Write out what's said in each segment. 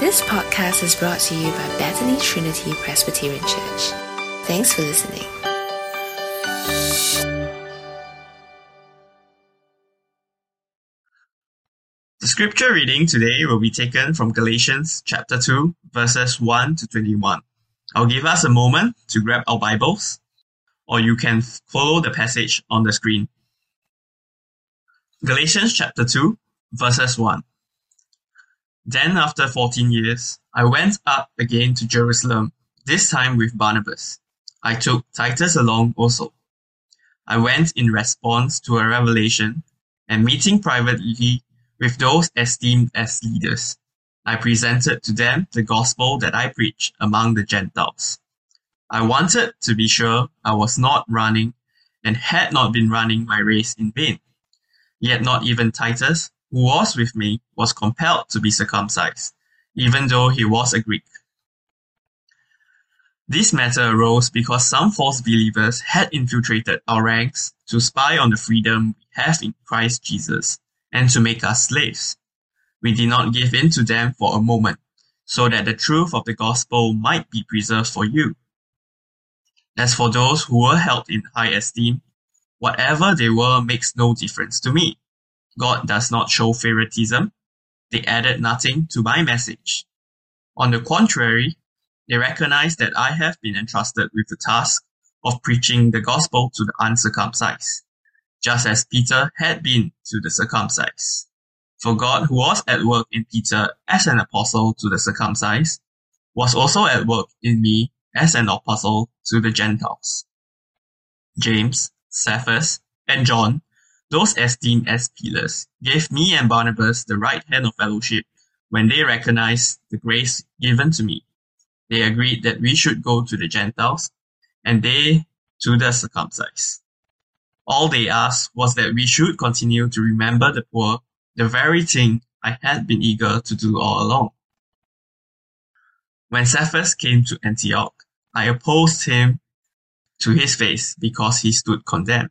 This podcast is brought to you by Bethany Trinity Presbyterian Church. Thanks for listening. The scripture reading today will be taken from Galatians chapter 2, verses 1 to 21. I'll give us a moment to grab our Bibles, or you can follow the passage on the screen. Galatians chapter 2, verses 1. Then after 14 years, I went up again to Jerusalem, this time with Barnabas. I took Titus along also. I went in response to a revelation, and meeting privately with those esteemed as leaders, I presented to them the gospel that I preach among the Gentiles. I wanted to be sure I was not running and had not been running my race in vain. Yet not even Titus, who was with me, was compelled to be circumcised, even though he was a Greek. This matter arose because some false believers had infiltrated our ranks to spy on the freedom we have in Christ Jesus and to make us slaves. We did not give in to them for a moment, so that the truth of the gospel might be preserved for you. As for those who were held in high esteem, whatever they were makes no difference to me. God does not show favoritism. They added nothing to my message. On the contrary, they recognize that I have been entrusted with the task of preaching the gospel to the uncircumcised just as Peter had been to the circumcised. For God, who was at work in Peter as an apostle to the circumcised, was also at work in me as an apostle to the Gentiles. James, Cephas, and John, those esteemed as pillars, gave me and Barnabas the right hand of fellowship when they recognized the grace given to me. They agreed that we should go to the Gentiles, and they to the circumcised. All they asked was that we should continue to remember the poor, the very thing I had been eager to do all along. When Cephas came to Antioch, I opposed him to his face because he stood condemned.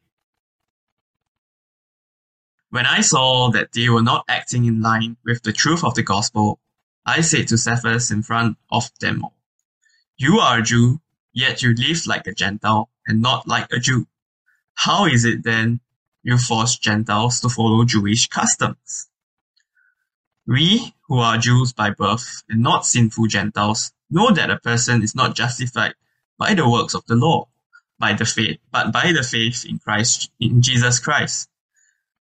When I saw that they were not acting in line with the truth of the gospel, I said to Cephas in front of them all, You are a Jew, yet you live like a Gentile and not like a Jew. How is it then you force Gentiles to follow Jewish customs? We, who are Jews by birth and not sinful Gentiles, know that a person is not justified by the works of the law, by the faith, but by the faith in Christ, in Jesus Christ.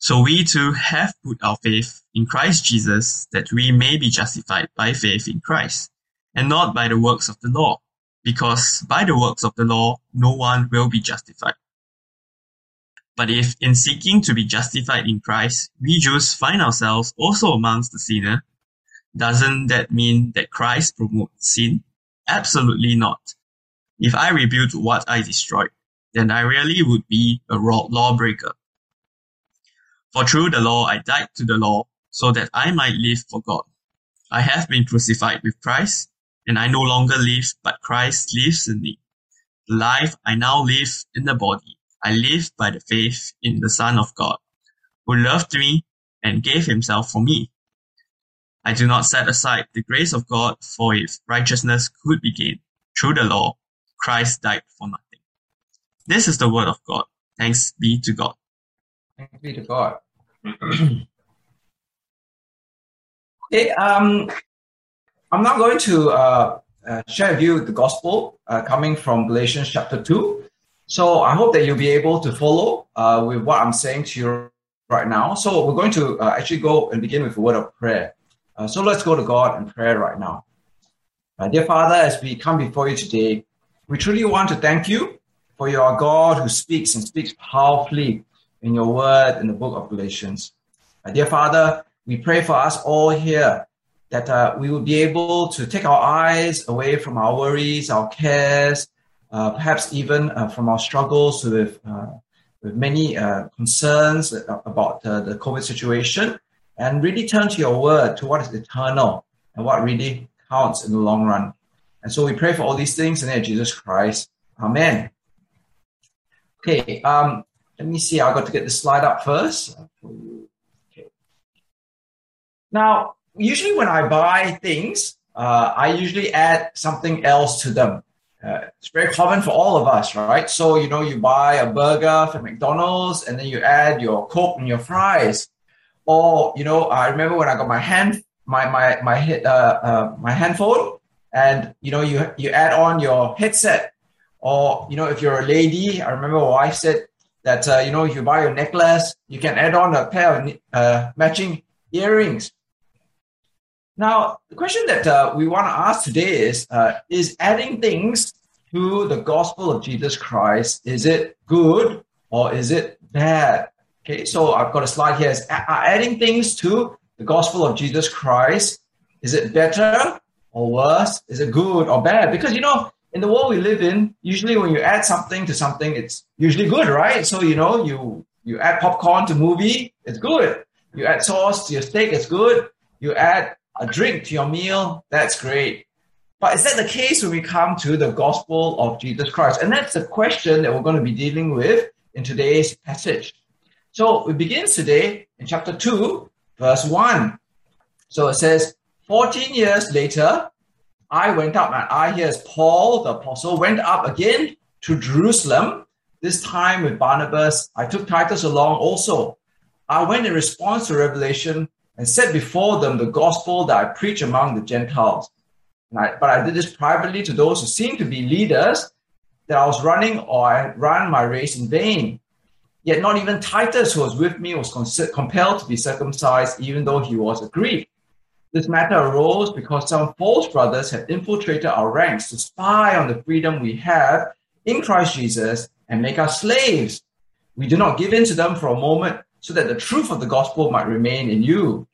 So we too have put our faith in Christ Jesus that we may be justified by faith in Christ, and not by the works of the law, because by the works of the law no one will be justified. But if in seeking to be justified in Christ, we Jews find ourselves also amongst the sinner, doesn't that mean that Christ promotes sin? Absolutely not. If I rebuild what I destroyed, then I really would be a lawbreaker. For through the law I died to the law, so that I might live for God. I have been crucified with Christ, and I no longer live, but Christ lives in me. The life I now live in the body, I live by the faith in the Son of God, who loved me and gave himself for me. I do not set aside the grace of God, for if righteousness could be gained through the law, Christ died for nothing. This is the word of God. Thanks be to God. Thanks be to God. okay, um, I'm now going to uh, uh, share with you the gospel uh, coming from Galatians chapter 2. So I hope that you'll be able to follow uh, with what I'm saying to you right now. So we're going to uh, actually go and begin with a word of prayer. Uh, so let's go to God in prayer right now. Dear Father, as we come before you today, we truly want to thank you for your God who speaks and speaks powerfully in your word in the book of Galatians. Uh, dear Father, we pray for us all here that uh, we will be able to take our eyes away from our worries, our cares, uh, perhaps even uh, from our struggles with, uh, with many uh, concerns about the COVID situation, and really turn to your word, to what is eternal and what really counts in the long run. And so we pray for all these things in the name of Jesus Christ. Amen. Okay, um, let me see. I got to get the slide up first. Okay. Now, usually when I buy things, uh, I usually add something else to them. Uh, it's very common for all of us, right? So, you know, you buy a burger from McDonald's and then you add your Coke and your fries. Or, you know, I remember when I got my hand, my, my, my, uh, uh, my handphone and, you know, you, you add on your headset. Or, you know, if you're a lady, I remember my wife said that, uh, you know, if you buy a necklace, you can add on a pair of uh, matching earrings. Now, the question that uh, we want to ask today is: uh, Is adding things to the gospel of Jesus Christ is it good or is it bad? Okay, so I've got a slide here. Is adding things to the gospel of Jesus Christ is it better or worse? Is it good or bad? Because you know, in the world we live in, usually when you add something to something, it's usually good, right? So you know, you you add popcorn to movie, it's good. You add sauce to your steak, it's good. You add a drink to your meal, that's great. But is that the case when we come to the gospel of Jesus Christ? And that's the question that we're going to be dealing with in today's passage. So we begin today in chapter 2, verse 1. So it says, 14 years later, I went up, and I here is Paul, the apostle, went up again to Jerusalem, this time with Barnabas. I took Titus along also. I went in response to revelation and set before them the gospel that I preach among the Gentiles. I, but I did this privately to those who seemed to be leaders that I was running or I ran my race in vain. Yet not even Titus, who was with me, was compelled to be circumcised, even though he was a Greek. This matter arose because some false brothers have infiltrated our ranks to spy on the freedom we have in Christ Jesus and make us slaves. We do not give in to them for a moment so that the truth of the gospel might remain in you.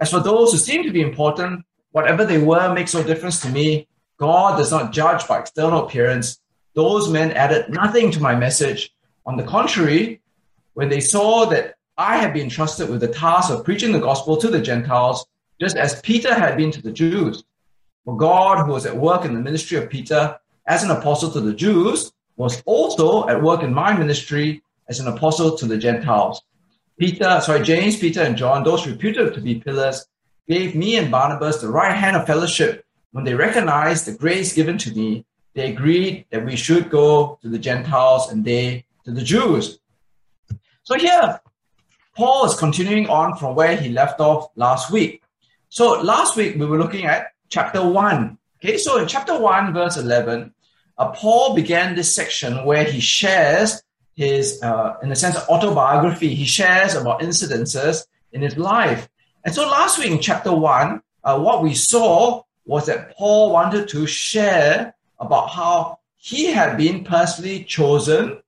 As for those who seem to be important, whatever they were makes no difference to me. God does not judge by external appearance. Those men added nothing to my message. On the contrary, when they saw that I had been trusted with the task of preaching the gospel to the Gentiles, just as Peter had been to the Jews, for God, who was at work in the ministry of Peter as an apostle to the Jews, was also at work in my ministry as an apostle to the Gentiles. Peter, sorry, James, Peter, and John, those reputed to be pillars, gave me and Barnabas the right hand of fellowship. When they recognized the grace given to me, they agreed that we should go to the Gentiles and they to the Jews. So here, Paul is continuing on from where he left off last week. So last week we were looking at chapter 1. Okay, so in chapter 1, verse 11, uh, Paul began this section where he shares his, uh, in a sense, autobiography. He shares about incidences in his life. And so last week in chapter one, uh, what we saw was that Paul wanted to share about how he had been personally chosen,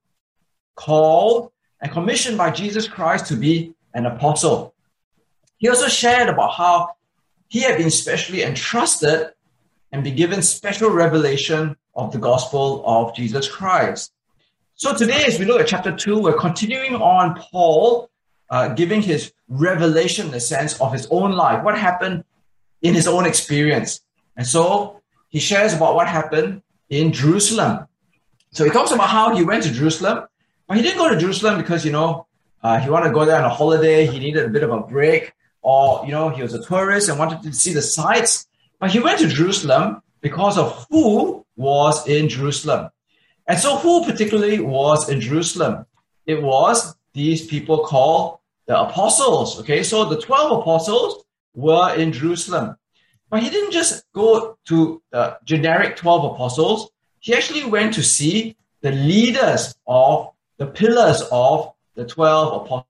called, and commissioned by Jesus Christ to be an apostle. He also shared about how he had been specially entrusted and be given special revelation of the gospel of Jesus Christ. So today, as we look at chapter two, we're continuing on Paul uh, giving his revelation, in the sense of his own life, what happened in his own experience. And so he shares about what happened in Jerusalem. So he talks about how he went to Jerusalem, but he didn't go to Jerusalem because, you know, uh, he wanted to go there on a holiday. He needed a bit of a break, or, you know, he was a tourist and wanted to see the sights. But he went to Jerusalem because of who was in Jerusalem. And so, who particularly was in Jerusalem? It was these people called the apostles. Okay, so the 12 apostles were in Jerusalem. But he didn't just go to the generic 12 apostles, he actually went to see the leaders of the pillars of the 12 apostles.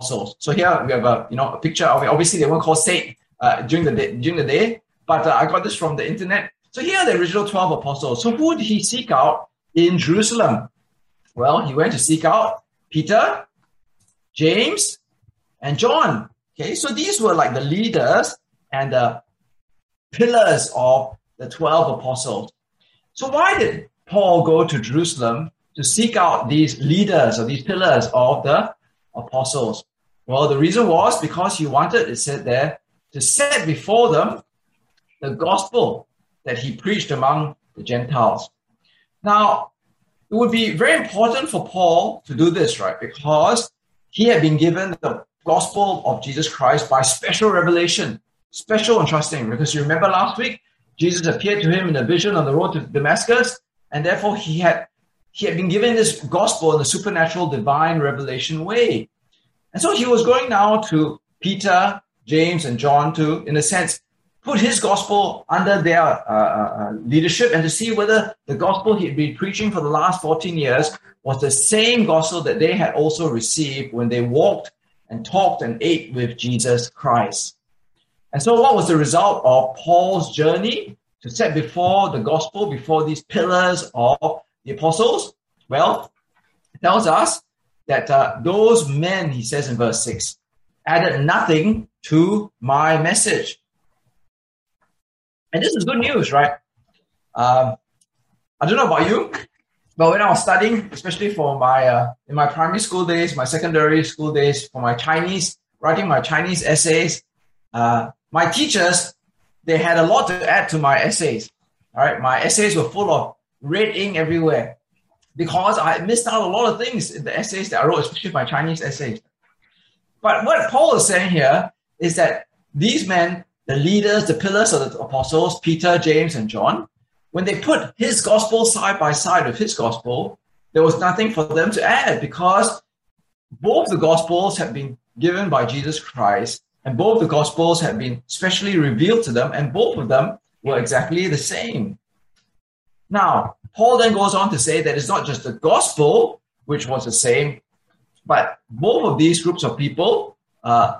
So here we have a you know a picture of it. Obviously, they weren't called saint uh, during the day, during the day, but uh, I got this from the internet. So here are the original 12 apostles. So who did he seek out? in Jerusalem? Well, he went to seek out Peter, James, and John. Okay, so these were like the leaders and the pillars of the 12 apostles. So why did Paul go to Jerusalem to seek out these leaders or these pillars of the apostles? Well, the reason was because he wanted, it said there, to set before them the gospel that he preached among the Gentiles. Now, it would be very important for Paul to do this, right? Because he had been given the gospel of Jesus Christ by special revelation, special entrusting. Because you remember last week, Jesus appeared to him in a vision on the road to Damascus, and therefore he had he had been given this gospel in a supernatural divine revelation way. And so he was going now to Peter, James, and John to, in a sense, put his gospel under their uh, uh, uh, leadership and to see whether the gospel he'd been preaching for the last 14 years was the same gospel that they had also received when they walked and talked and ate with Jesus Christ. And so, what was the result of Paul's journey to set before the gospel, before these pillars of the apostles? Well, it tells us that uh, those men, he says in verse 6, added nothing to my message. And this is good news, right? Um, I don't know about you, but when I was studying, especially for my uh, in my primary school days, my secondary school days, for my Chinese, writing my Chinese essays, uh, my teachers they had a lot to add to my essays. All right, my essays were full of red ink everywhere because I missed out a lot of things in the essays that I wrote, especially my Chinese essays. But what Paul is saying here is that these men the leaders, the pillars of the apostles, Peter, James, and John, when they put his gospel side by side with his gospel, there was nothing for them to add because both the gospels had been given by Jesus Christ and both the gospels had been specially revealed to them and both of them were exactly the same. Now, Paul then goes on to say that it's not just the gospel which was the same, but both of these groups of people, uh,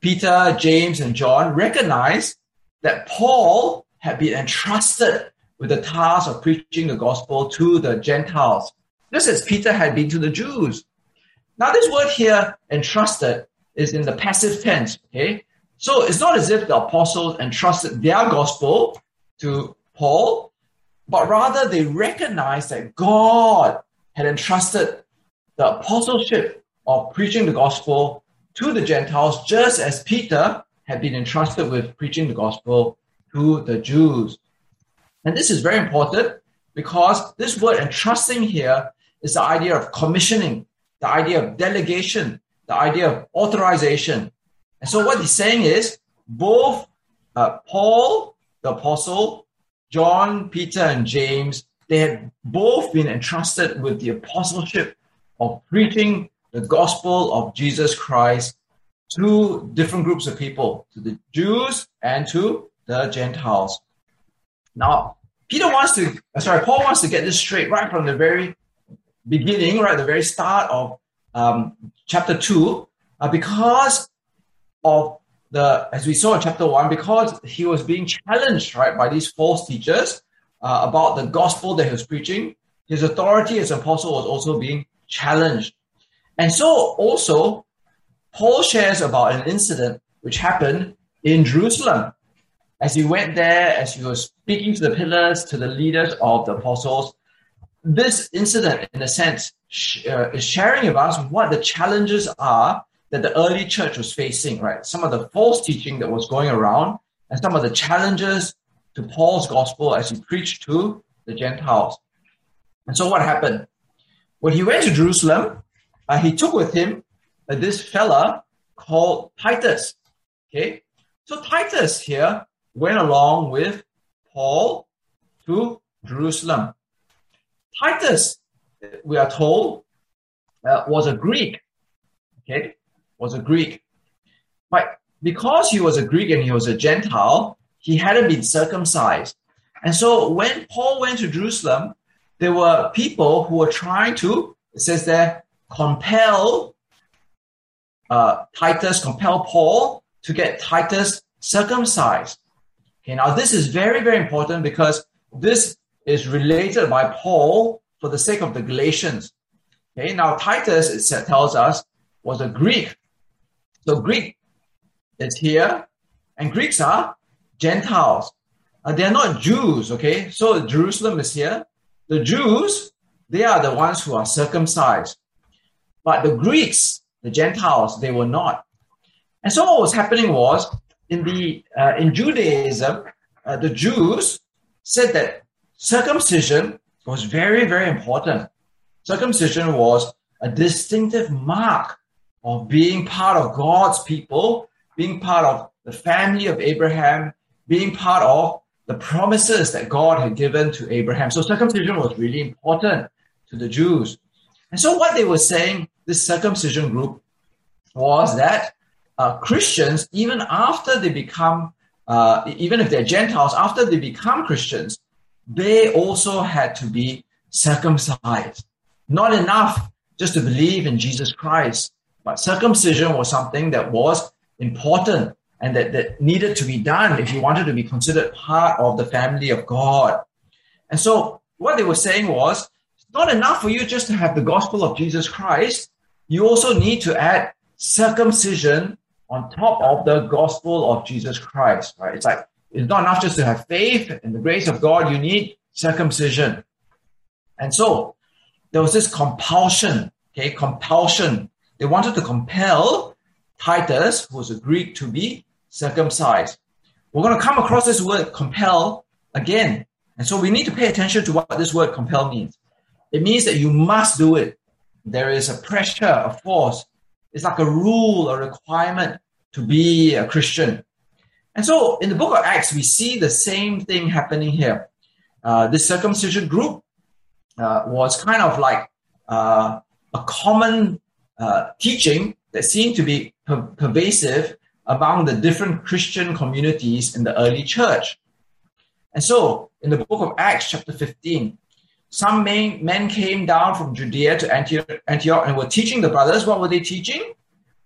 Peter, James, and John recognized that Paul had been entrusted with the task of preaching the gospel to the Gentiles, just as Peter had been to the Jews. Now, this word here, entrusted, is in the passive tense, okay? So it's not as if the apostles entrusted their gospel to Paul, but rather they recognized that God had entrusted the apostleship of preaching the gospel to the Gentiles, just as Peter had been entrusted with preaching the gospel to the Jews. And this is very important because this word entrusting here is the idea of commissioning, the idea of delegation, the idea of authorization. And so what he's saying is both uh, Paul, the apostle, John, Peter, and James, they had both been entrusted with the apostleship of preaching the gospel of Jesus Christ to different groups of people, to the Jews and to the Gentiles. Now, Peter wants to, uh, sorry, Paul wants to get this straight right from the very beginning, right, the very start of um, chapter 2, uh, because of the, as we saw in chapter 1, because he was being challenged, right, by these false teachers uh, about the gospel that he was preaching, his authority as apostle was also being challenged. And so also, Paul shares about an incident which happened in Jerusalem. As he went there, as he was speaking to the pillars, to the leaders of the apostles, this incident, in a sense, uh, is sharing with us what the challenges are that the early church was facing, right? Some of the false teaching that was going around, and some of the challenges to Paul's gospel as he preached to the Gentiles. And so what happened? When he went to Jerusalem, uh, he took with him uh, this fella called Titus. Okay, so Titus here went along with Paul to Jerusalem. Titus, we are told, uh, was a Greek. Okay, was a Greek, but because he was a Greek and he was a Gentile, he hadn't been circumcised. And so when Paul went to Jerusalem, there were people who were trying to, it says there, compel uh, Titus, compel Paul to get Titus circumcised. Okay, now this is very, very important because this is related by Paul for the sake of the Galatians. Okay, now Titus, it tells us, was a Greek. So Greek is here, and Greeks are Gentiles. Uh, they're not Jews, okay? So Jerusalem is here. the Jews, they are the ones who are circumcised. But the Greeks, the Gentiles, they were not. And so what was happening was in the uh, in Judaism, uh, the Jews said that circumcision was very, very important. Circumcision was a distinctive mark of being part of God's people, being part of the family of Abraham, being part of the promises that God had given to Abraham. So circumcision was really important to the Jews. And so what they were saying, this circumcision group, was that uh, Christians, even after they become, uh, even if they're Gentiles, after they become Christians, they also had to be circumcised. Not enough just to believe in Jesus Christ, but circumcision was something that was important and that, that needed to be done if you wanted to be considered part of the family of God. And so what they were saying was, it's not enough for you just to have the gospel of Jesus Christ. You also need to add circumcision on top of the gospel of Jesus Christ, right? It's like, it's not enough just to have faith in the grace of God. You need circumcision. And so there was this compulsion, okay, compulsion. They wanted to compel Titus, who was a Greek, to be circumcised. We're going to come across this word compel again. And so we need to pay attention to what this word compel means. It means that you must do it. There is a pressure, a force. It's like a rule, a requirement to be a Christian. And so in the book of Acts, we see the same thing happening here. Uh, this circumcision group uh, was kind of like uh, a common uh, teaching that seemed to be per- pervasive among the different Christian communities in the early church. And so, in the book of Acts, chapter 15, some men, men came down from Judea to Antioch and were teaching the brothers. What were they teaching?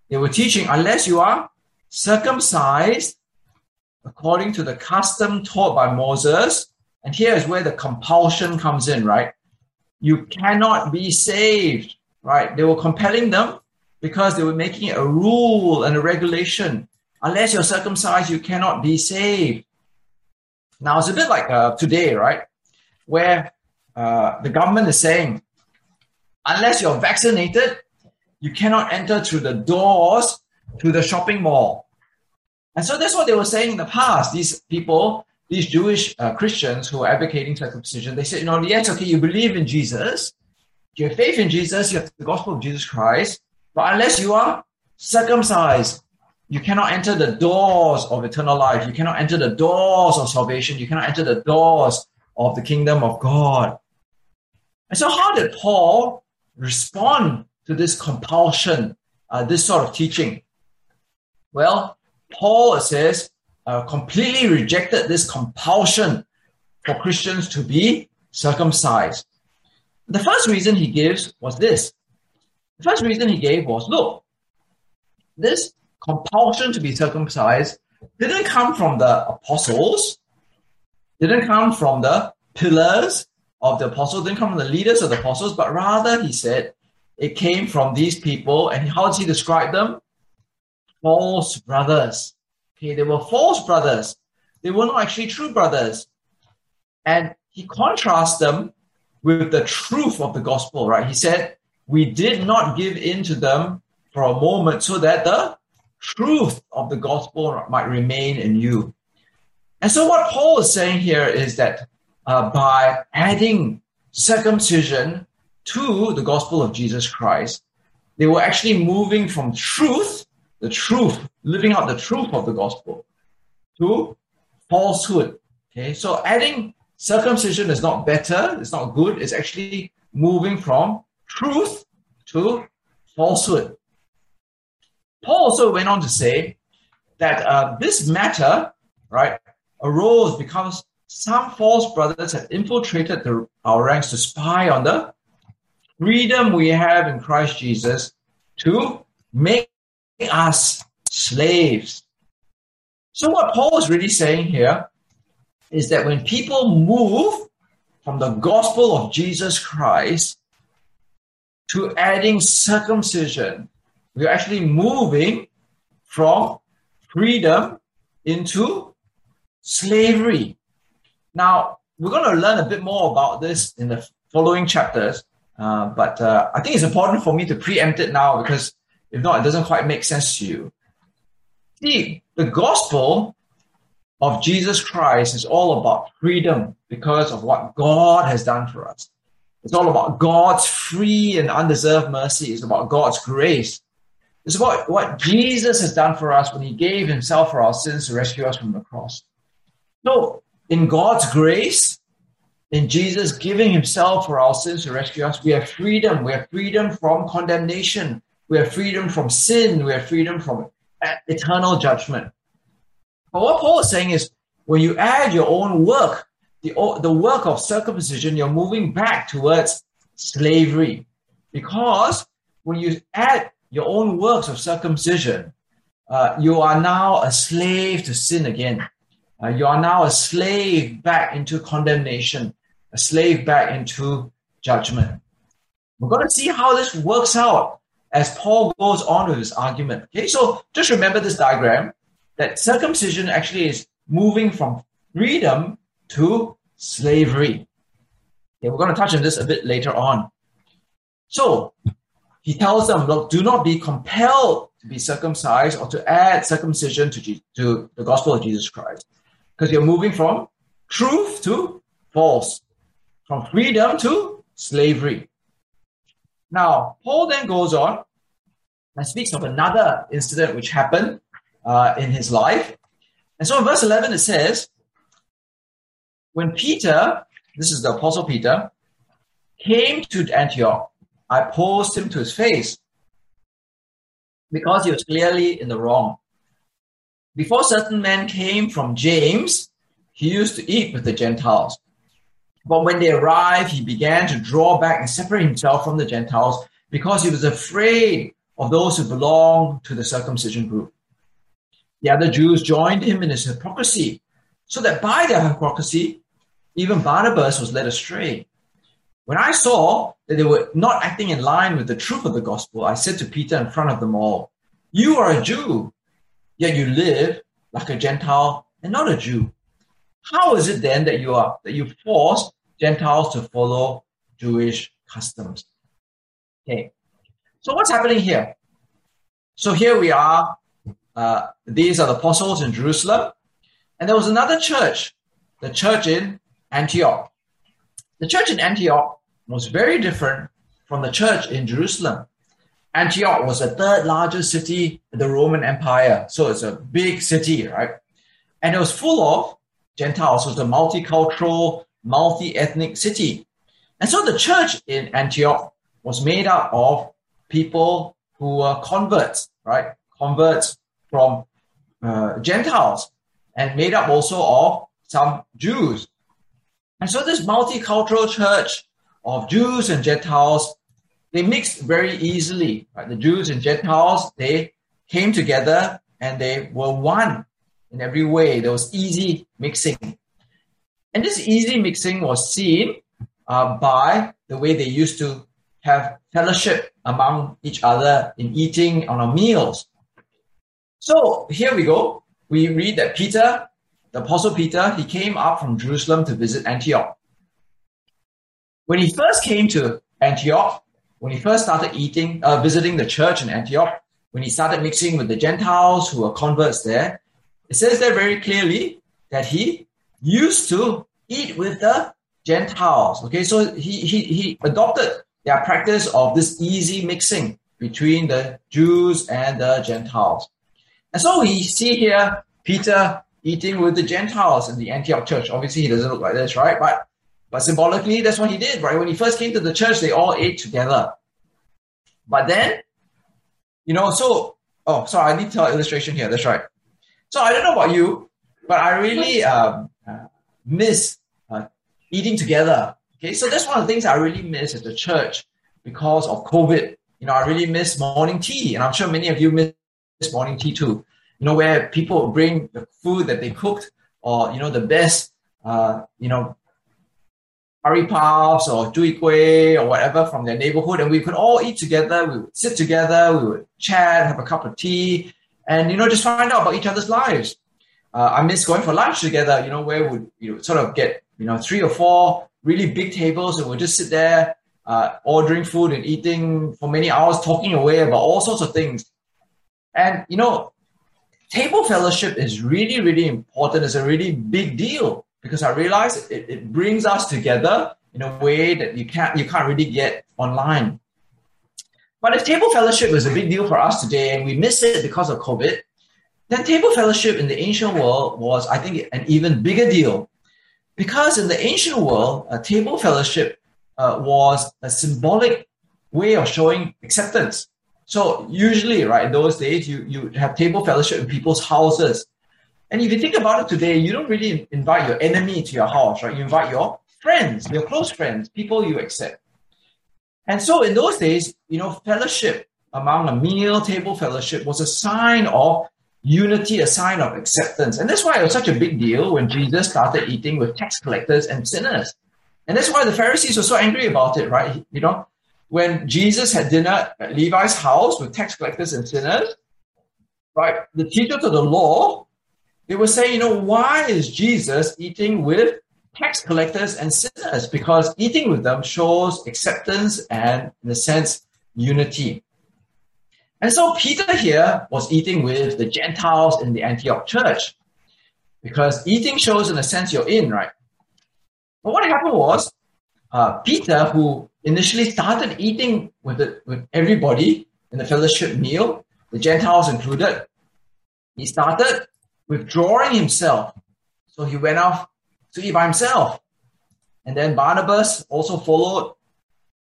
They were teaching, unless you are circumcised according to the custom taught by Moses, and here is where the compulsion comes in, right? You cannot be saved, right? They were compelling them because they were making it a rule and a regulation. Unless you're circumcised, you cannot be saved. Now, it's a bit like uh, today, right? Where uh, the government is saying, unless you're vaccinated, you cannot enter through the doors to the shopping mall. And so that's what they were saying in the past. These people, these Jewish uh, Christians who are advocating circumcision, they said, you know, yes, okay, you believe in Jesus, you have faith in Jesus, you have the gospel of Jesus Christ, but unless you are circumcised, you cannot enter the doors of eternal life. You cannot enter the doors of salvation. You cannot enter the doors of the kingdom of God. And so, how did Paul respond to this compulsion, uh, this sort of teaching? Well, Paul says uh, completely rejected this compulsion for Christians to be circumcised. The first reason he gives was this the first reason he gave was look, this compulsion to be circumcised didn't come from the apostles, didn't come from the pillars of the apostles, didn't come from the leaders of the apostles, but rather, he said, it came from these people. And how does he describe them? False brothers. Okay, they were false brothers. They were not actually true brothers. And he contrasts them with the truth of the gospel, right? He said, we did not give in to them for a moment so that the truth of the gospel might remain in you. And so, what Paul is saying here is that uh, by adding circumcision to the gospel of Jesus Christ, they were actually moving from truth, the truth, living out the truth of the gospel, to falsehood. Okay, so adding circumcision is not better, it's not good, it's actually moving from truth to falsehood. Paul also went on to say that uh, this matter, right, arose because some false brothers had infiltrated the, our ranks to spy on the freedom we have in Christ Jesus to make us slaves. So, what Paul is really saying here is that when people move from the gospel of Jesus Christ to adding circumcision. We're actually moving from freedom into slavery. Now, we're going to learn a bit more about this in the following chapters, uh, but uh, I think it's important for me to preempt it now because if not, it doesn't quite make sense to you. See, the gospel of Jesus Christ is all about freedom because of what God has done for us. It's all about God's free and undeserved mercy. It's about God's grace. It's about what Jesus has done for us when he gave himself for our sins to rescue us from the cross. So, in God's grace, in Jesus giving himself for our sins to rescue us, we have freedom. We have freedom from condemnation. We have freedom from sin. We have freedom from eternal judgment. But what Paul is saying is when you add your own work, the, the work of circumcision, you're moving back towards slavery. Because when you add your own works of circumcision, uh, you are now a slave to sin again. Uh, you are now a slave back into condemnation, a slave back into judgment. We're going to see how this works out as Paul goes on with his argument. Okay, so just remember this diagram that circumcision actually is moving from freedom to slavery. Okay, we're going to touch on this a bit later on. So he tells them, look, do not be compelled to be circumcised or to add circumcision to, to the gospel of Jesus Christ because you're moving from truth to false, from freedom to slavery. Now, Paul then goes on and speaks of another incident which happened uh, in his life. And so in verse 11 it says, When Peter, this is the Apostle Peter, came to Antioch, I opposed him to his face because he was clearly in the wrong. Before certain men came from James, he used to eat with the Gentiles. But when they arrived, he began to draw back and separate himself from the Gentiles because he was afraid of those who belonged to the circumcision group. The other Jews joined him in his hypocrisy, so that by their hypocrisy, even Barnabas was led astray. When I saw that they were not acting in line with the truth of the gospel, I said to Peter in front of them all, You are a Jew, yet you live like a Gentile and not a Jew. How is it then that you are that you force Gentiles to follow Jewish customs? Okay. So what's happening here? So here we are. Uh, these are the apostles in Jerusalem. And there was another church, the church in Antioch. The church in Antioch was very different from the church in Jerusalem. Antioch was the third largest city in the Roman Empire. So it's a big city, right? And it was full of Gentiles. It was a multicultural, multi ethnic city. And so the church in Antioch was made up of people who were converts, right? Converts from uh, Gentiles and made up also of some Jews. And so this multicultural church of Jews and Gentiles, they mixed very easily. Right? The Jews and Gentiles, they came together and they were one in every way. There was easy mixing. And this easy mixing was seen uh, by the way they used to have fellowship among each other in eating on our meals. So here we go. We read that Peter, the Apostle Peter, he came up from Jerusalem to visit Antioch. When he first came to Antioch, when he first started eating, uh, visiting the church in Antioch, when he started mixing with the Gentiles who were converts there, it says there very clearly that he used to eat with the Gentiles. Okay, so he, he, he adopted their practice of this easy mixing between the Jews and the Gentiles. And so we see here Peter eating with the Gentiles in the Antioch church. Obviously, he doesn't look like this, right? But but symbolically, that's what he did, right? When he first came to the church, they all ate together. But then, you know, so oh, sorry, I need to tell illustration here. That's right. So I don't know about you, but I really um, uh, miss uh, eating together Okay, so that's one of the things I really miss at the church because of COVID. You know, I really miss morning tea, and I'm sure many of you miss morning tea too. You know, where people bring the food that they cooked, or you know, the best, uh, you know, curry puffs or tui kueh or whatever from their neighborhood, and we could all eat together. We would sit together, we would chat, have a cup of tea, and you know, just find out about each other's lives. Uh, I miss going for lunch together. You know, where would you know, sort of get you know three or four really big tables and we'll just sit there uh, ordering food and eating for many hours, talking away about all sorts of things. And, you know, table fellowship is really, really important. It's a really big deal because I realize it, it brings us together in a way that you can't, you can't really get online. But if table fellowship is a big deal for us today and we miss it because of COVID, then table fellowship in the ancient world was, I think, an even bigger deal. Because in the ancient world, a table fellowship uh, was a symbolic way of showing acceptance. So usually, right, in those days, you, you have table fellowship in people's houses. And if you think about it today, you don't really invite your enemy to your house, right? You invite your friends, your close friends, people you accept. And so in those days, you know, fellowship among a meal table fellowship was a sign of unity, a sign of acceptance. And that's why it was such a big deal when Jesus started eating with tax collectors and sinners. And that's why the Pharisees were so angry about it, right? You know, when Jesus had dinner at Levi's house with tax collectors and sinners, right? The teachers of the law, they were saying, you know, why is Jesus eating with tax collectors and sinners? Because eating with them shows acceptance and, in a sense, unity. And so Peter here was eating with the Gentiles in the Antioch church because eating shows, in a sense, you're in, right? But what happened was uh, Peter, who initially started eating with, with everybody in the fellowship meal, the Gentiles included, he started withdrawing himself. So he went off to eat by himself. And then Barnabas also followed.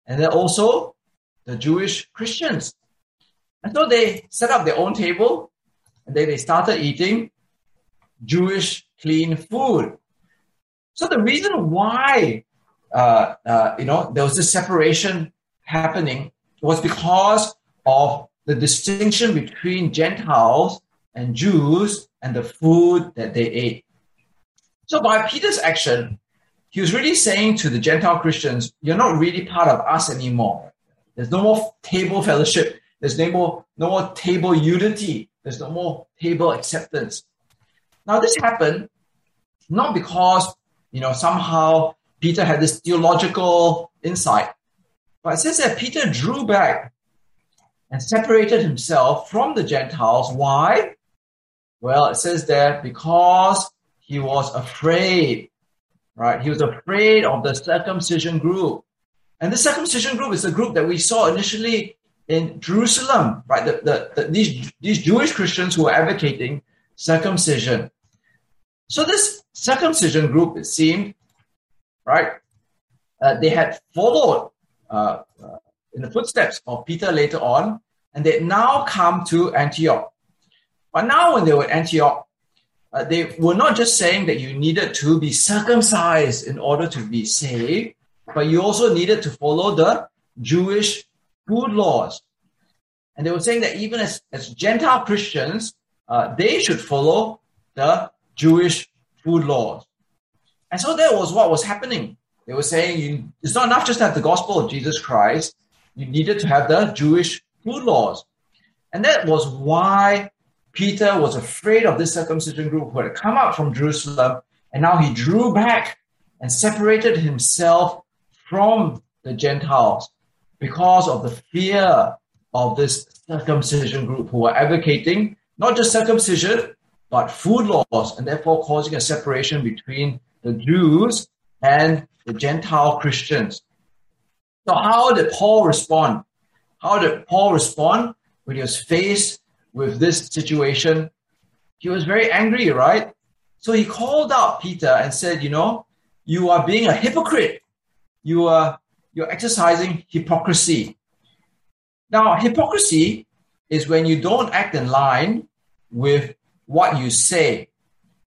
And then also the Jewish Christians and so they set up their own table and then they started eating Jewish clean food. So the reason why uh, uh, you know there was this separation happening was because of the distinction between Gentiles and Jews and the food that they ate. So by Peter's action, he was really saying to the Gentile Christians, "You're not really part of us anymore. There's no more table fellowship. There's no more, no more table unity. There's no more table acceptance. Now, this happened not because, you know, somehow Peter had this theological insight, but it says that Peter drew back and separated himself from the Gentiles. Why? Well, it says that because he was afraid, right? He was afraid of the circumcision group. And the circumcision group is the group that we saw initially in Jerusalem, right? The, the, the, these, these Jewish Christians who were advocating circumcision. So this circumcision group, it seemed, right, uh, they had followed uh, uh, in the footsteps of Peter later on, and they now come to Antioch. But now when they were at Antioch, uh, they were not just saying that you needed to be circumcised in order to be saved, but you also needed to follow the Jewish food laws. And they were saying that even as, as Gentile Christians, uh, they should follow the Jewish food laws. And so that was what was happening. They were saying you, it's not enough just to have the gospel of Jesus Christ, you needed to have the Jewish food laws. And that was why Peter was afraid of this circumcision group who had come out from Jerusalem, and now he drew back and separated himself from the Gentiles because of the fear of this circumcision group who were advocating not just circumcision, but food laws, and therefore causing a separation between the Jews and the Gentile Christians. So, how did Paul respond? How did Paul respond when he was faced with this situation? He was very angry, right? So he called out Peter and said, You know, you are being a hypocrite. You are you're exercising hypocrisy. Now, hypocrisy is when you don't act in line with what you say.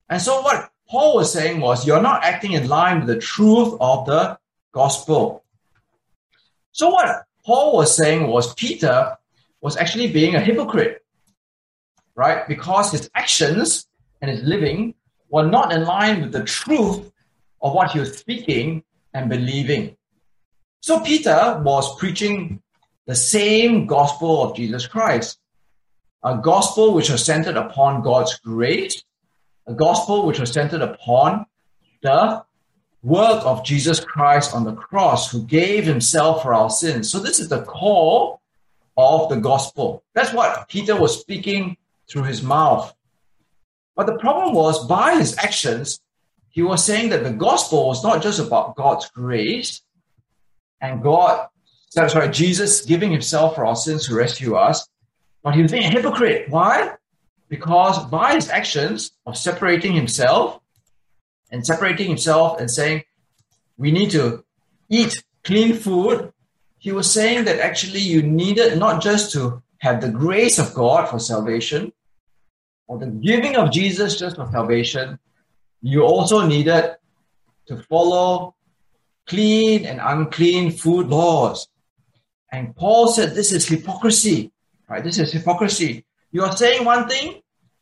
And so, what Paul was saying was, you're not acting in line with the truth of the gospel. So, what Paul was saying was, Peter was actually being a hypocrite, right? Because his actions and his living were not in line with the truth of what he was speaking and believing. So Peter was preaching the same gospel of Jesus Christ, a gospel which was centered upon God's grace, a gospel which was centered upon the work of Jesus Christ on the cross, who gave himself for our sins. So, this is the core of the gospel. That's what Peter was speaking through his mouth. But the problem was, by his actions, he was saying that the gospel was not just about God's grace and God, sorry, Jesus giving himself for our sins to rescue us, but he was being a hypocrite. Why? Because by his actions of separating himself and separating himself and saying, we need to eat clean food, he was saying that actually you needed not just to have the grace of God for salvation or the giving of Jesus just for salvation, you also needed to follow clean and unclean food laws. And Paul said this is hypocrisy, right? This is hypocrisy. You are saying one thing,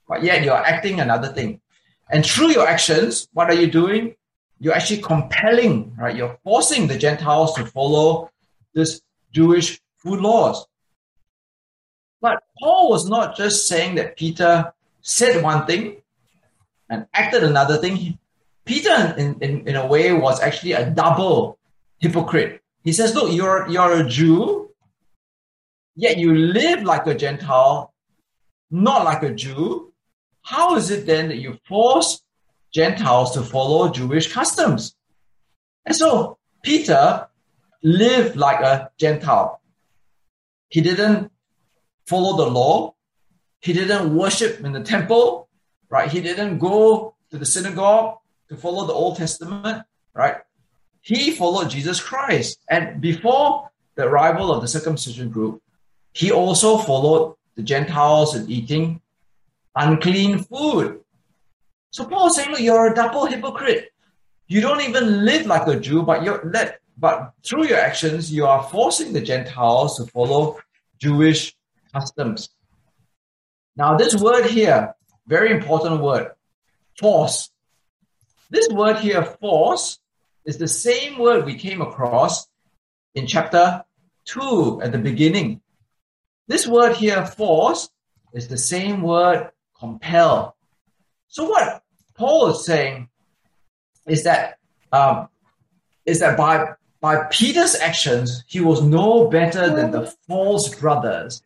but yet you are acting another thing. And through your actions, what are you doing? You're actually compelling, right? You're forcing the Gentiles to follow this Jewish food laws. But Paul was not just saying that Peter said one thing and acted another thing. Peter, in, in, in a way, was actually a double hypocrite. He says, Look, you're, you're a Jew, yet you live like a Gentile, not like a Jew. How is it then that you force Gentiles to follow Jewish customs? And so Peter lived like a Gentile. He didn't follow the law. He didn't worship in the temple, right? He didn't go to the synagogue to follow the Old Testament, right? He followed Jesus Christ. And before the arrival of the circumcision group, he also followed the Gentiles in eating unclean food. So Paul saying, look, you're a double hypocrite. You don't even live like a Jew, but you're let but through your actions, you are forcing the Gentiles to follow Jewish customs. Now, this word here, very important word, force. This word here, force, is the same word we came across in chapter 2 at the beginning. This word here, force, is the same word, compel. So what Paul is saying is that um, is that by by Peter's actions, he was no better than the false brothers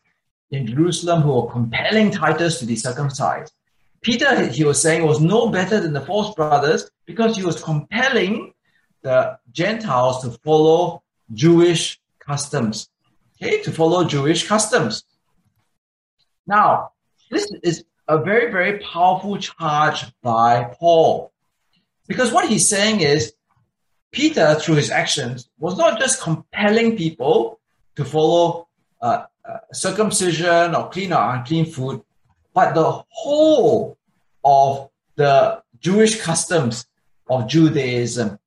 in Jerusalem who were compelling Titus to be circumcised. Peter, he was saying, was no better than the false brothers because he was compelling the Gentiles to follow Jewish customs. Okay, to follow Jewish customs. Now, this is a very, very powerful charge by Paul. Because what he's saying is Peter, through his actions, was not just compelling people to follow uh, uh, circumcision or clean or unclean food, but the whole of the Jewish customs of Judaism.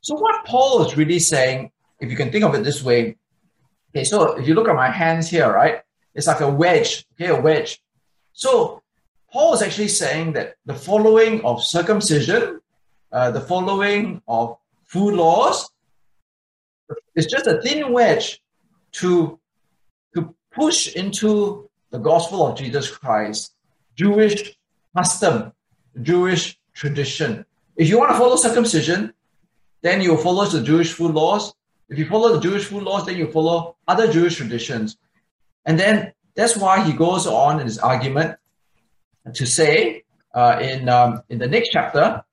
So, what Paul is really saying, if you can think of it this way, okay, so if you look at my hands here, right, it's like a wedge, okay, a wedge. So, Paul is actually saying that the following of circumcision uh, the following of food laws. is just a thin wedge to, to push into the gospel of Jesus Christ, Jewish custom, Jewish tradition. If you want to follow circumcision, then you follow the Jewish food laws. If you follow the Jewish food laws, then you follow other Jewish traditions. And then that's why he goes on in his argument to say uh, in, um, in the next chapter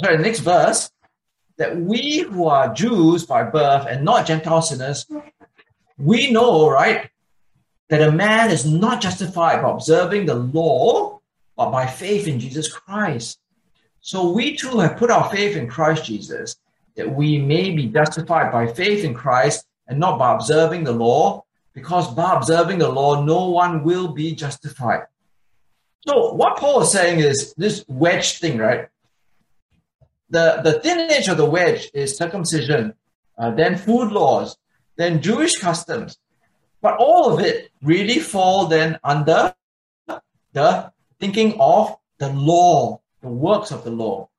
sorry, the next verse, that we who are Jews by birth and not Gentile sinners, we know, right, that a man is not justified by observing the law, but by faith in Jesus Christ. So we too have put our faith in Christ Jesus, that we may be justified by faith in Christ and not by observing the law, because by observing the law, no one will be justified. So what Paul is saying is this wedge thing, right? the, the thin edge of the wedge is circumcision, uh, then food laws, then Jewish customs. But all of it really fall then under the thinking of the law, the works of the law.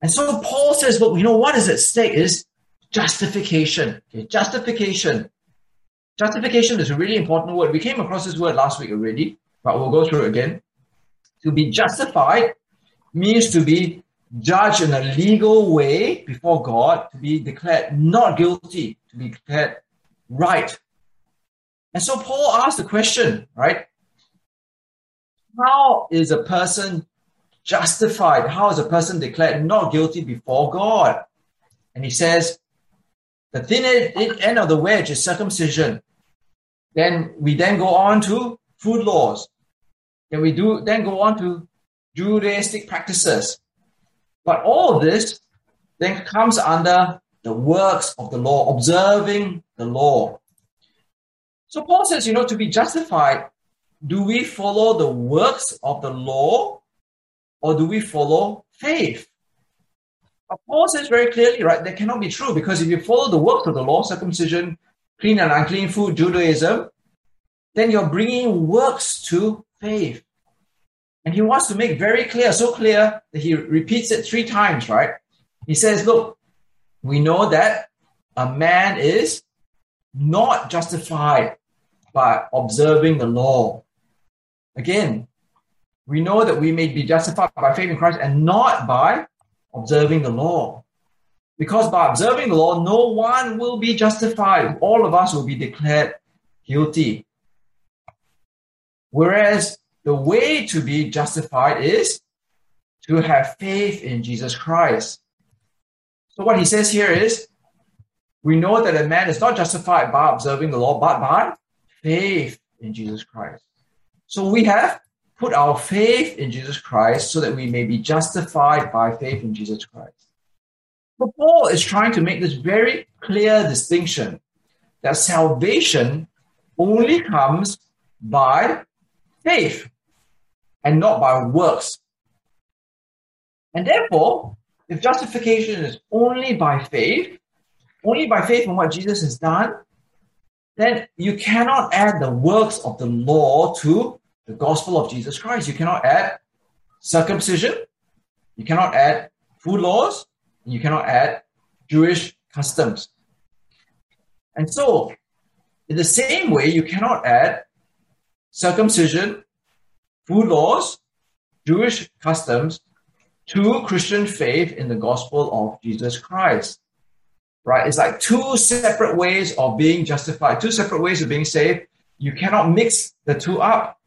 And so Paul says, look, you know what is at stake is justification. Okay, justification. Justification is a really important word. We came across this word last week already, but we'll go through it again. To be justified means to be judged in a legal way before God to be declared not guilty, to be declared right. And so Paul asked the question, right? How is a person justified? How is a person declared not guilty before God? And he says, the thin end of the wedge is circumcision. Then we then go on to food laws. Then we do then go on to Judaistic practices. But all of this then comes under the works of the law, observing the law. So Paul says, you know, to be justified, do we follow the works of the law or do we follow faith? But Paul says very clearly, right, that cannot be true because if you follow the works of the law, circumcision, clean and unclean food, Judaism, then you're bringing works to faith. And he wants to make very clear, so clear that he repeats it three times, right? He says, look, we know that a man is not justified by observing the law. Again, we know that we may be justified by faith in Christ and not by observing the law. Because by observing the law, no one will be justified. All of us will be declared guilty. Whereas the way to be justified is to have faith in Jesus Christ. So what he says here is, we know that a man is not justified by observing the law, but by faith in Jesus Christ. So we have put our faith in Jesus Christ so that we may be justified by faith in Jesus Christ. But Paul is trying to make this very clear distinction that salvation only comes by faith and not by works. And therefore, if justification is only by faith, only by faith in what Jesus has done, then you cannot add the works of the law to the gospel of Jesus Christ. You cannot add circumcision, you cannot add food laws, you cannot add Jewish customs. And so, in the same way, you cannot add circumcision, food laws, Jewish customs to Christian faith in the gospel of Jesus Christ. Right? It's like two separate ways of being justified, two separate ways of being saved. You cannot mix the two up.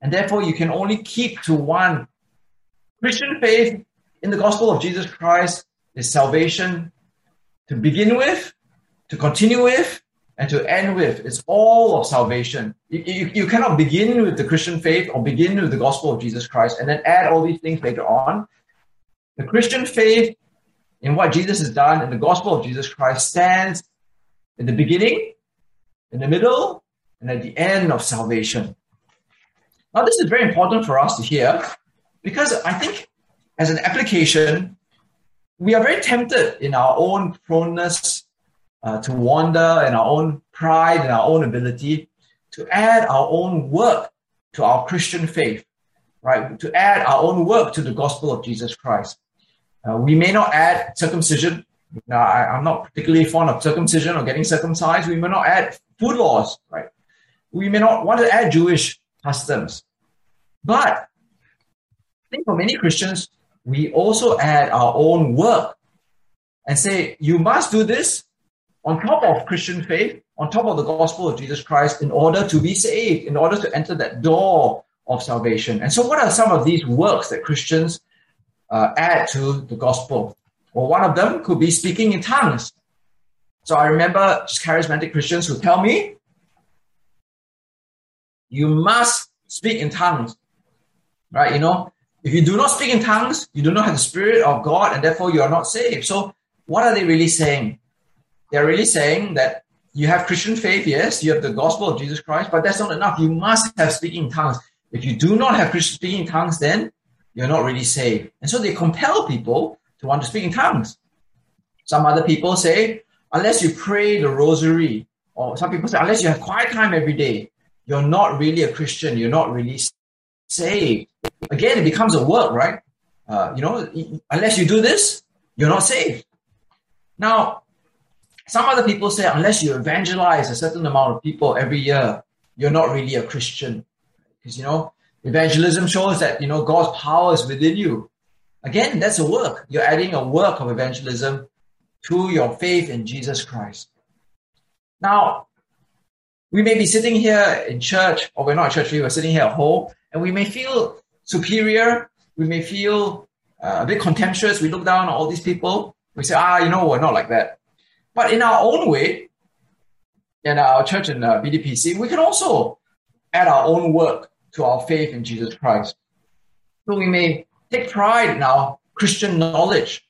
And therefore, you can only keep to one. Christian faith in the gospel of Jesus Christ is salvation to begin with, to continue with, and to end with. It's all of salvation. You, you, you, cannot begin with the Christian faith or begin with the gospel of Jesus Christ and then add all these things later on. The Christian faith in what Jesus has done in the gospel of Jesus Christ stands in the beginning, in the middle, and at the end of salvation. Now, this is very important for us to hear because I think as an application, we are very tempted in our own proneness uh, to wander and our own pride and our own ability to add our own work to our Christian faith, right? To add our own work to the gospel of Jesus Christ. Uh, we may not add circumcision. Now, I, am not particularly fond of circumcision or getting circumcised. We may not add food laws, right? We may not want to add Jewish customs. But I think for many Christians, we also add our own work and say, you must do this on top of Christian faith, on top of the gospel of Jesus Christ, in order to be saved, in order to enter that door of salvation. And so, what are some of these works that Christians uh, add to the gospel? Well, one of them could be speaking in tongues. So, I remember just charismatic Christians who tell me, you must speak in tongues, right? You know, if you do not speak in tongues, you do not have the Spirit of God, and therefore you are not saved. So, what are they really saying? They're really saying that you have Christian faith, yes, you have the gospel of Jesus Christ, but that's not enough. You must have speaking tongues. If you do not have Christian speaking tongues, then you're not really saved. And so they compel people to want to speak in tongues. Some other people say, unless you pray the rosary, or some people say, unless you have quiet time every day, you're not really a Christian. You're not really saved. Again, it becomes a work, right? Uh, you know, unless you do this, you're not saved. Now, some other people say, unless you evangelize a certain amount of people every year, you're not really a Christian. Because, you know, evangelism shows that, you know, God's power is within you. Again, that's a work. You're adding a work of evangelism to your faith in Jesus Christ. Now, we may be sitting here in church, or we're not in church, we're sitting here at home, and we may feel superior. We may feel uh, a bit contemptuous. We look down on all these people. We say, ah, you know, we're not like that. But in our own way, in our church in uh, BTPC, we can also add our own work to our faith in Jesus Christ. So we may take pride in our Christian knowledge.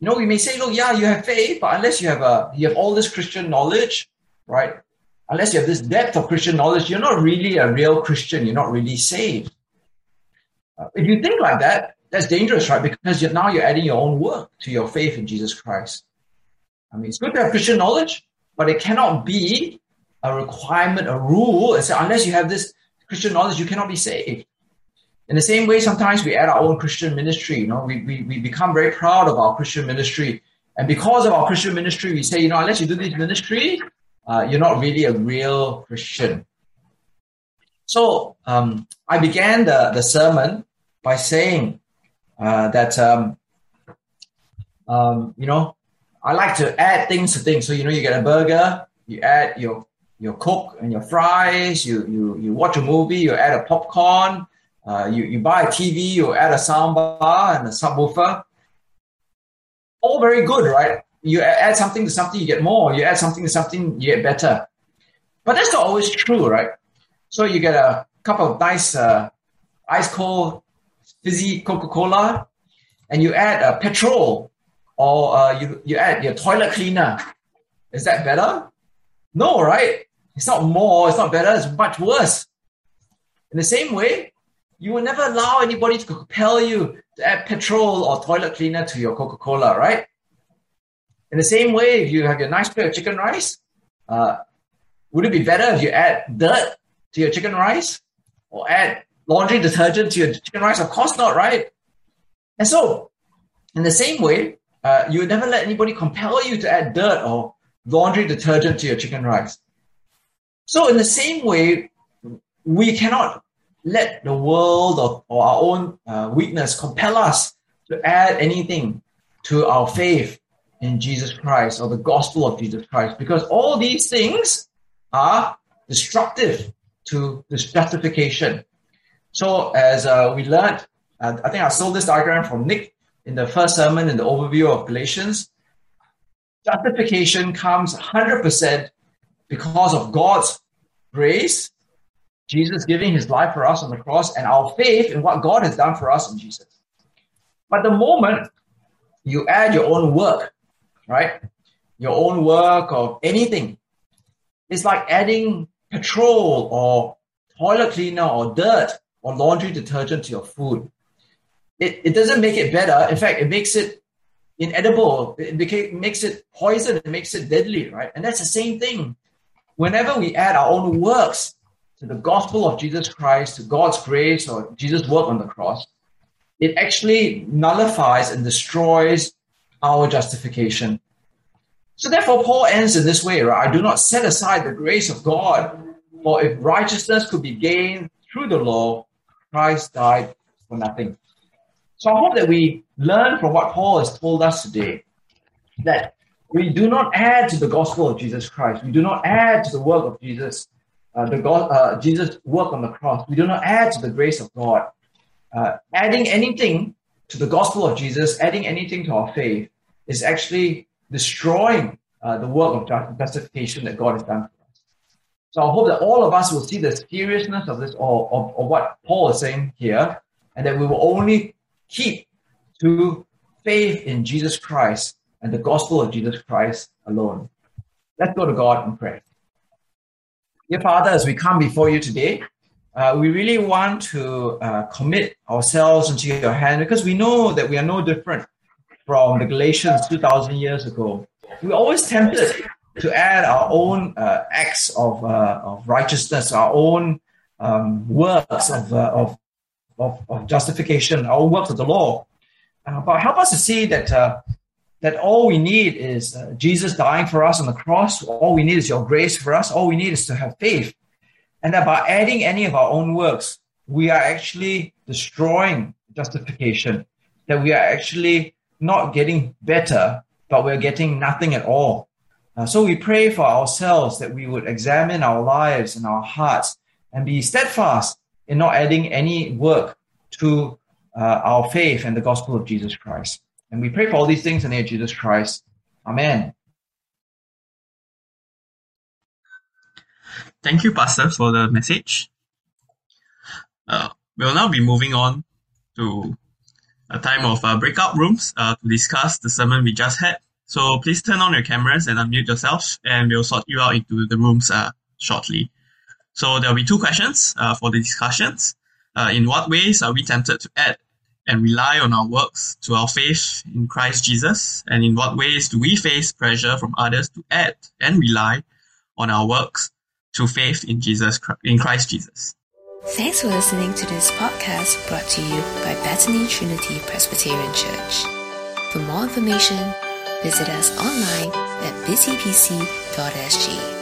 You know, we may say, look, yeah, you have faith, but unless you have a you have all this Christian knowledge, right? Unless you have this depth of Christian knowledge, you're not really a real Christian. You're not really saved. Uh, if you think like that, that's dangerous, right? Because you're, now you're adding your own work to your faith in Jesus Christ. I mean, it's good to have Christian knowledge, but it cannot be a requirement, a rule. It's unless you have this Christian knowledge, you cannot be saved. In the same way, sometimes we add our own Christian ministry. You know, we, we, we become very proud of our Christian ministry. And because of our Christian ministry, we say, you know, unless you do this ministry, uh, you're not really a real Christian. So um, I began the, the sermon by saying uh, that, um, um, you know, I like to add things to things. So, you know, you get a burger, you add your your Coke and your fries, you, you, you watch a movie, you add a popcorn, uh, you, you buy a TV, you add a soundbar and a subwoofer. All very good, right? You add something to something, you get more. You add something to something, you get better. But that's not always true, right? So you get a cup of nice uh, ice cold fizzy Coca-Cola, and you add uh, petrol, or uh, you, you add your toilet cleaner. Is that better? No, right? It's not more, it's not better, it's much worse. In the same way, you will never allow anybody to compel you to add petrol or toilet cleaner to your Coca Cola, right? In the same way, if you have your nice plate of chicken rice, uh, would it be better if you add dirt to your chicken rice or add laundry detergent to your chicken rice? Of course not, right? And so, in the same way, uh, you would never let anybody compel you to add dirt or laundry detergent to your chicken rice. So, in the same way, we cannot let the world or, or our own uh, weakness compel us to add anything to our faith in Jesus Christ or the gospel of Jesus Christ, because all these things are destructive to justification. So, as uh, we learned, uh, I think I stole this diagram from Nick in the first sermon in the overview of Galatians. Justification comes 100% because of God's grace Jesus giving his life for us on the cross and our faith in what God has done for us in Jesus. But the moment you add your own work, right? Your own work or anything, it's like adding petrol or toilet cleaner or dirt or laundry detergent to your food. It, it doesn't make it better. In fact, it makes it inedible. It makes it poison. It makes it deadly, right? And that's the same thing. Whenever we add our own works to the gospel of Jesus Christ, to God's grace or Jesus' work on the cross, it actually nullifies and destroys our justification. So therefore, Paul ends in this way, right? I do not set aside the grace of God, for if righteousness could be gained through the law, Christ died for nothing. So I hope that we learn from what Paul has told us today that we do not add to the gospel of Jesus Christ. We do not add to the work of Jesus uh, the God, uh, Jesus' work on the cross. We do not add to the grace of God. Uh, adding anything to the gospel of Jesus, adding anything to our faith, is actually destroying uh, the work of justification that God has done for us. So I hope that all of us will see the seriousness of this, or of, what Paul is saying here, and that we will only keep to faith in Jesus Christ and the gospel of Jesus Christ alone. Let's go to God in prayer. Dear Father, as we come before you today, uh, we really want to uh, commit ourselves into your hand because we know that we are no different from the Galatians 2,000 years ago. We're always tempted to add our own uh, acts of, uh, of righteousness, our own um, works of, uh, of, of, of, justification, our works of the law. Uh, but help us to see that that all we need is Jesus dying for us on the cross. All we need is your grace for us. All we need is to have faith. And that by adding any of our own works, we are actually destroying justification. that we are actually not getting better, but we're getting nothing at all. Uh, so we pray for ourselves that we would examine our lives and our hearts and be steadfast in not adding any work to uh, our faith and the gospel of Jesus Christ. And we pray for all these things in the name of Jesus Christ. Amen. Thank you, Pastor, for the message. Uh, we'll now be moving on to a time of uh, breakout rooms uh, to discuss the sermon we just had. So please turn on your cameras and unmute yourself, and we'll sort you out into the rooms uh, shortly. So there'll be two questions uh, for the discussions. Uh, in what ways are we tempted to add and rely on our works to our faith in Christ Jesus? And in what ways do we face pressure from others to add and rely on our works to faith in Jesus in Christ Jesus? Thanks for listening to this podcast brought to you by Bethany Trinity Presbyterian Church. For more information, visit us online at busypc.sg.